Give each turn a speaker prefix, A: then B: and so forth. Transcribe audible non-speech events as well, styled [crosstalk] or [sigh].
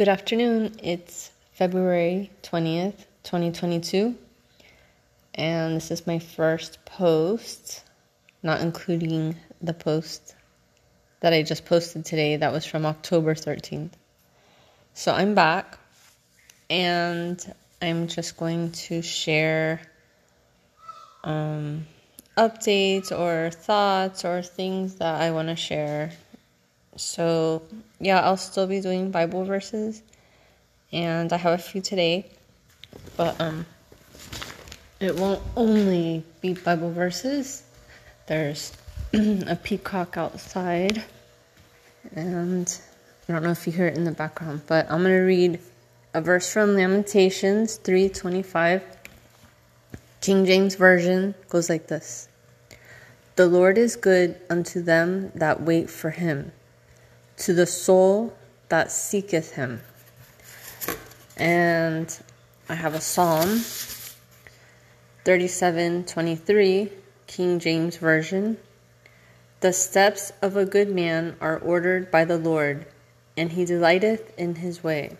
A: Good afternoon. It's February 20th, 2022. And this is my first post, not including the post that I just posted today that was from October 13th. So I'm back and I'm just going to share um, updates or thoughts or things that I want to share. So, yeah, I'll still be doing Bible verses and I have a few today, but um it won't only be Bible verses. There's [clears throat] a peacock outside and I don't know if you hear it in the background, but I'm going to read a verse from Lamentations 3:25. King James version goes like this. The Lord is good unto them that wait for him, to the soul that seeketh him. And I have a Psalm 37:23, King James version. The steps of a good man are ordered by the Lord, and he delighteth in his way.